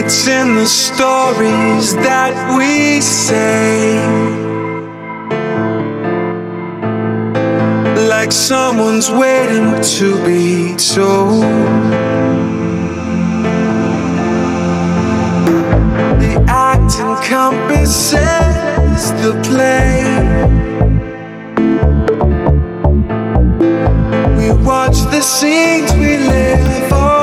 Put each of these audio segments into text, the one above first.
It's in the stories that we say. Like someone's waiting to be told. The act encompasses the play. We watch the scenes we live for.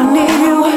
I need you.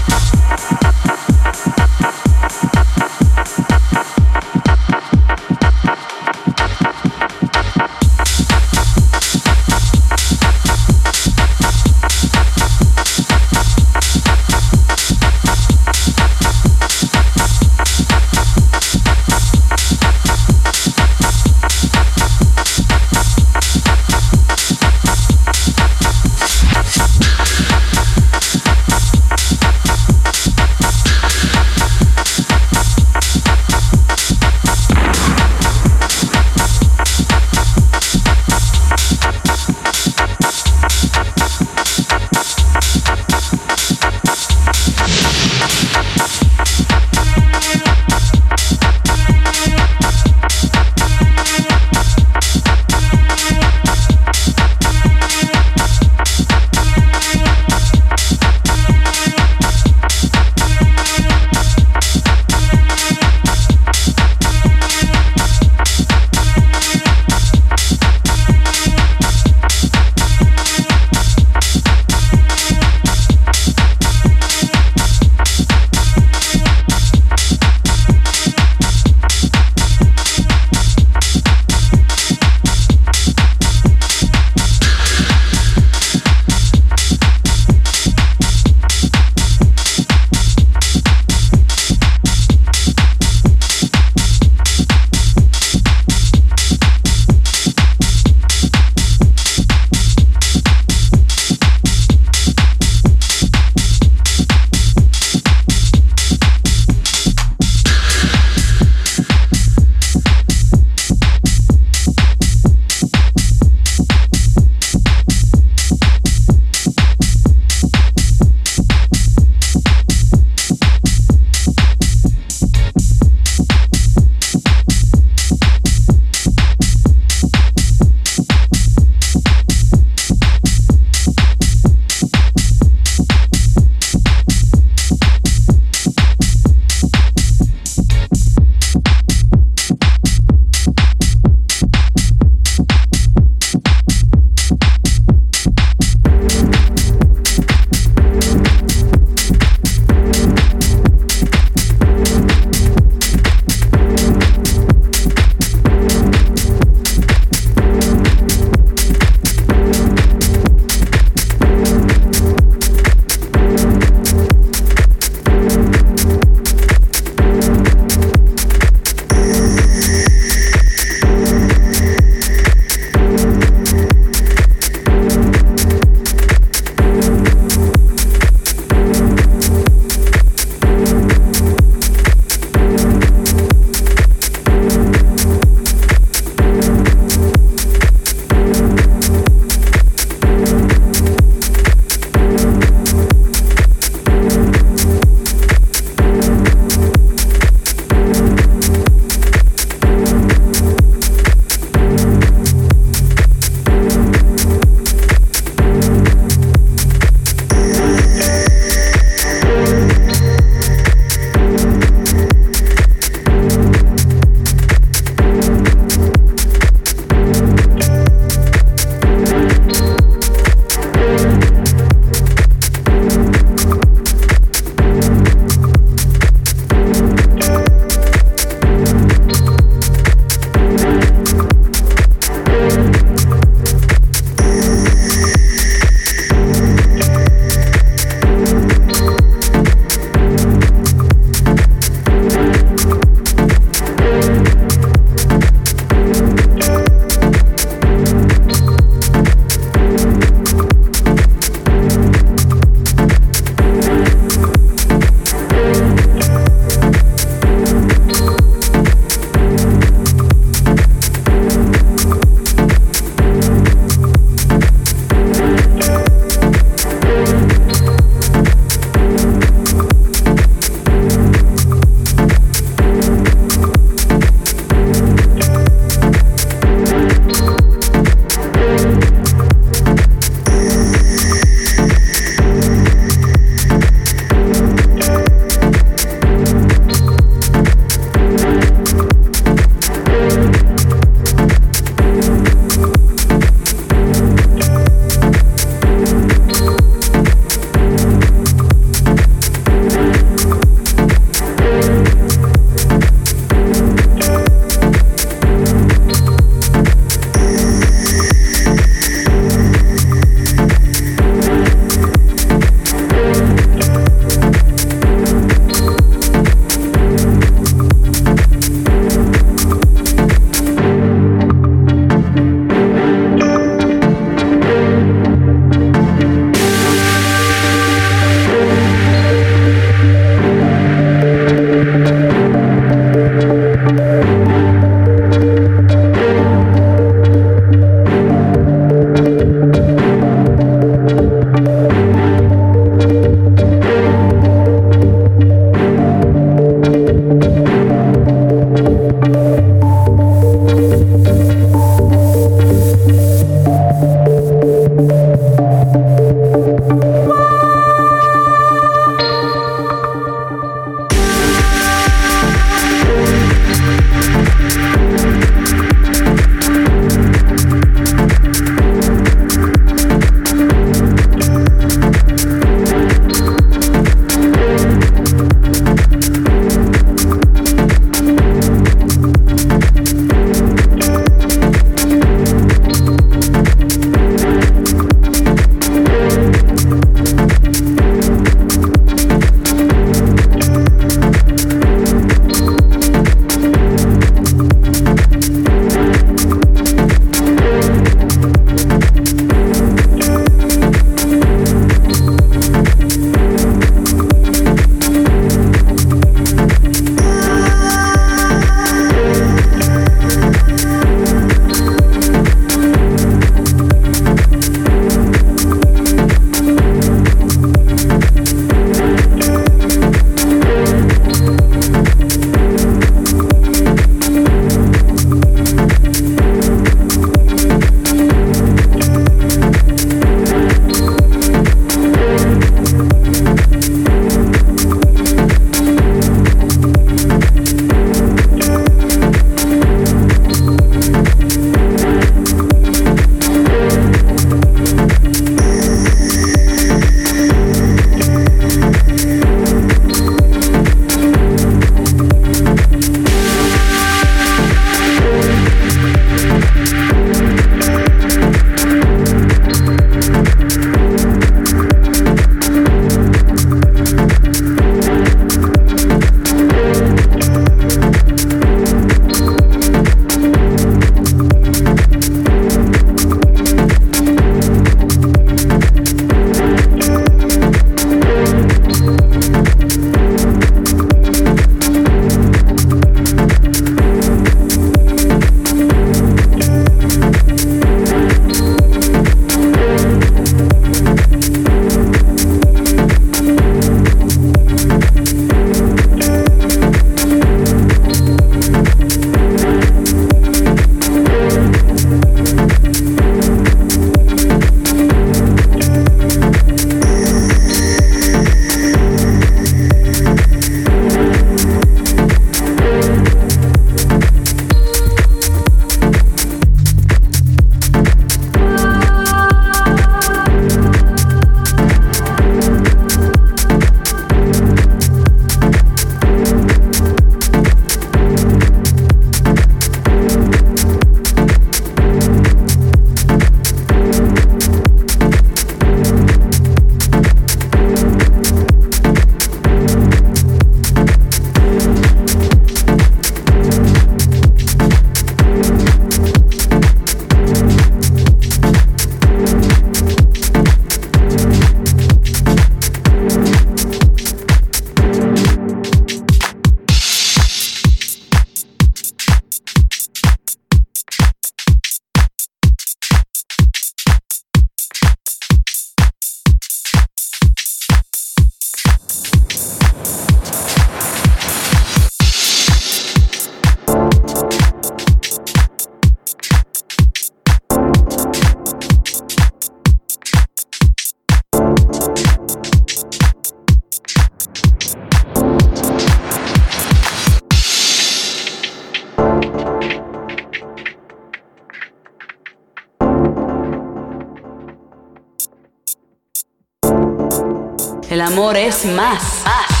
es más. más.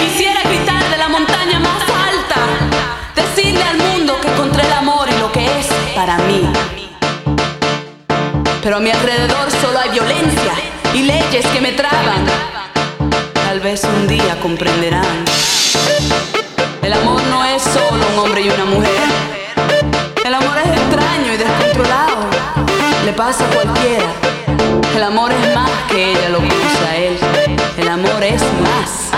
quisiera gritar de la montaña más alta, decirle al mundo que encontré el amor y lo que es para mí. Pero a mi alrededor solo hay violencia y leyes que me traban. Tal vez un día comprenderán. El amor no es solo un hombre y una mujer. El amor es extraño y descontrolado. Le pasa a cualquiera. El amor es más que ella lo que usa él. El amor es más.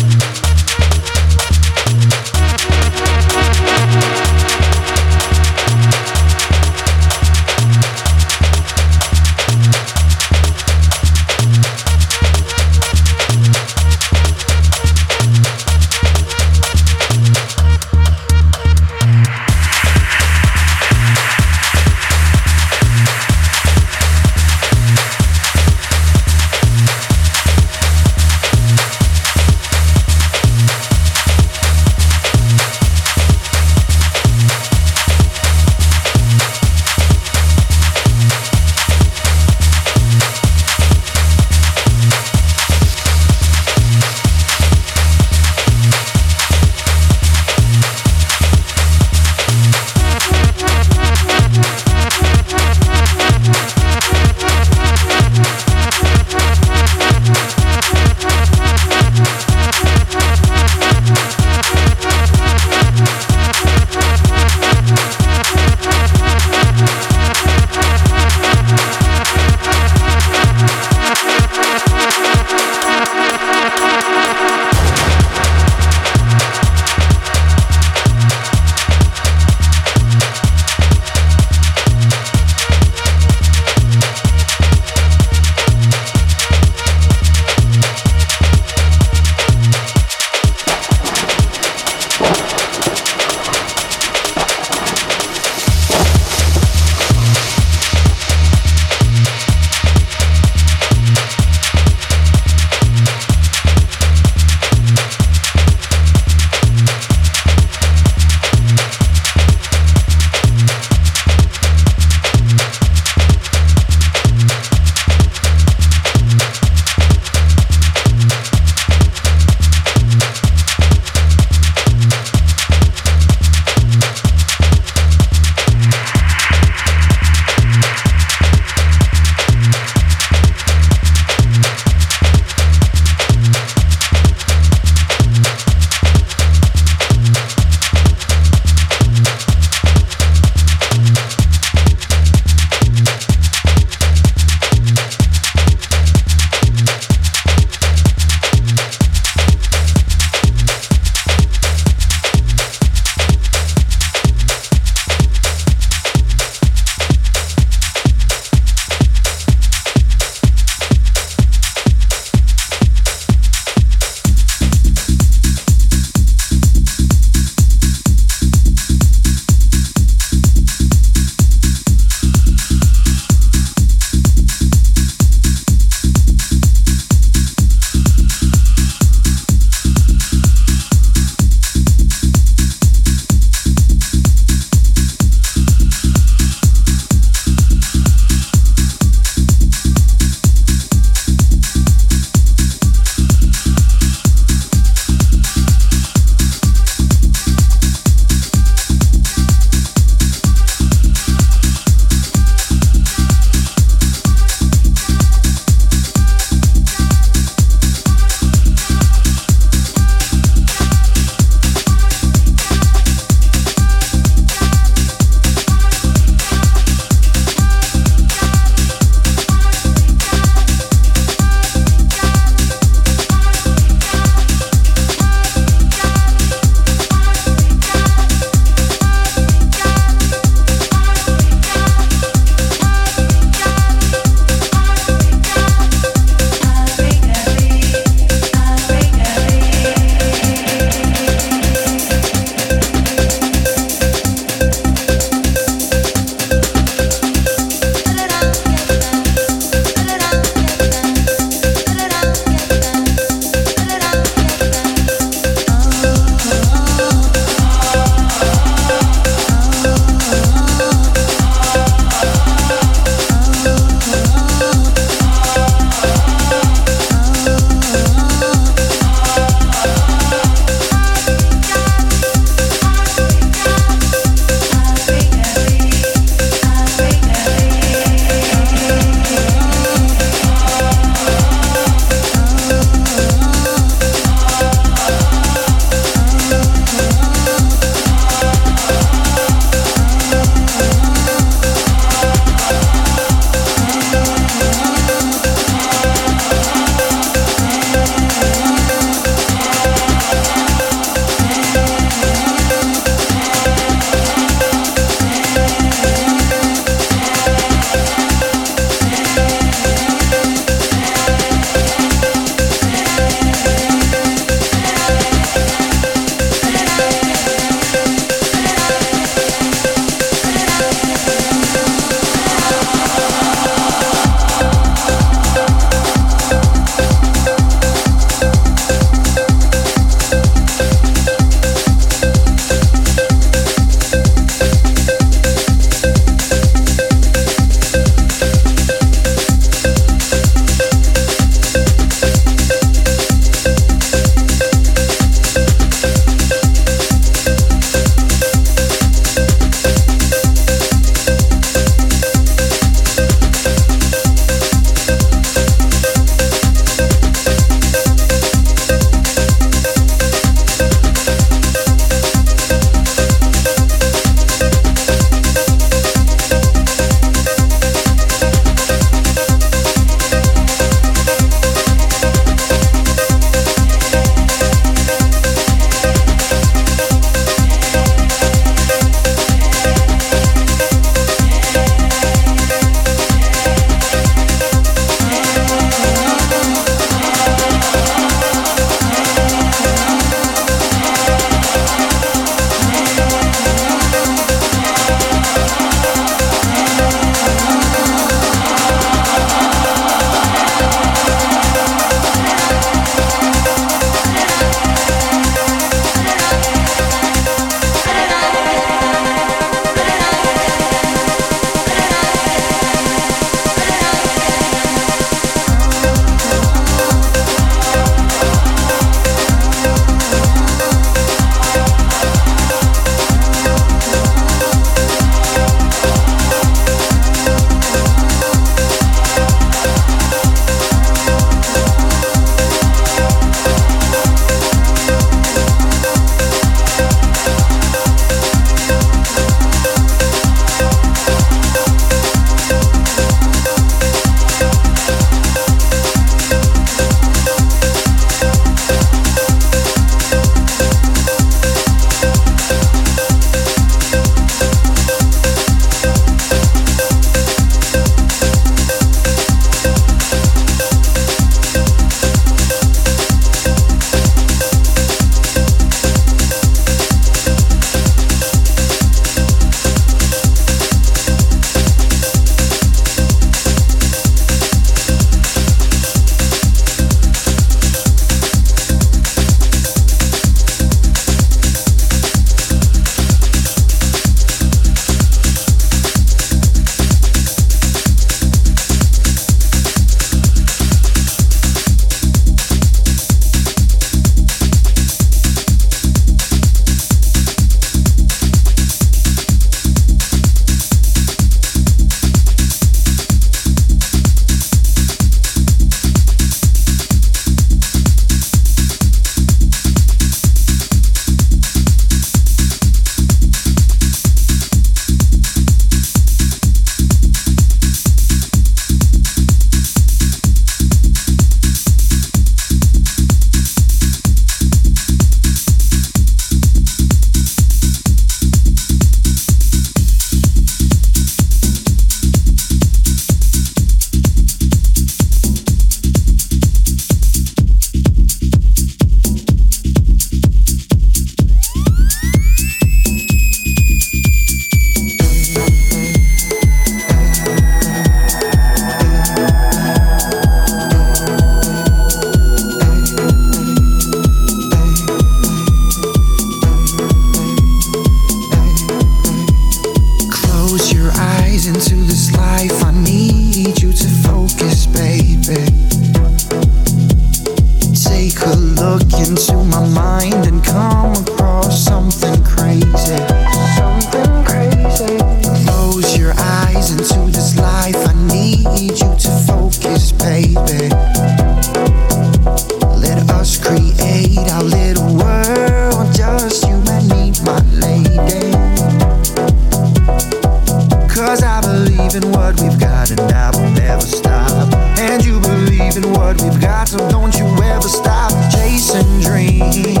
believe in what we've got, so don't you ever stop chasing dreams.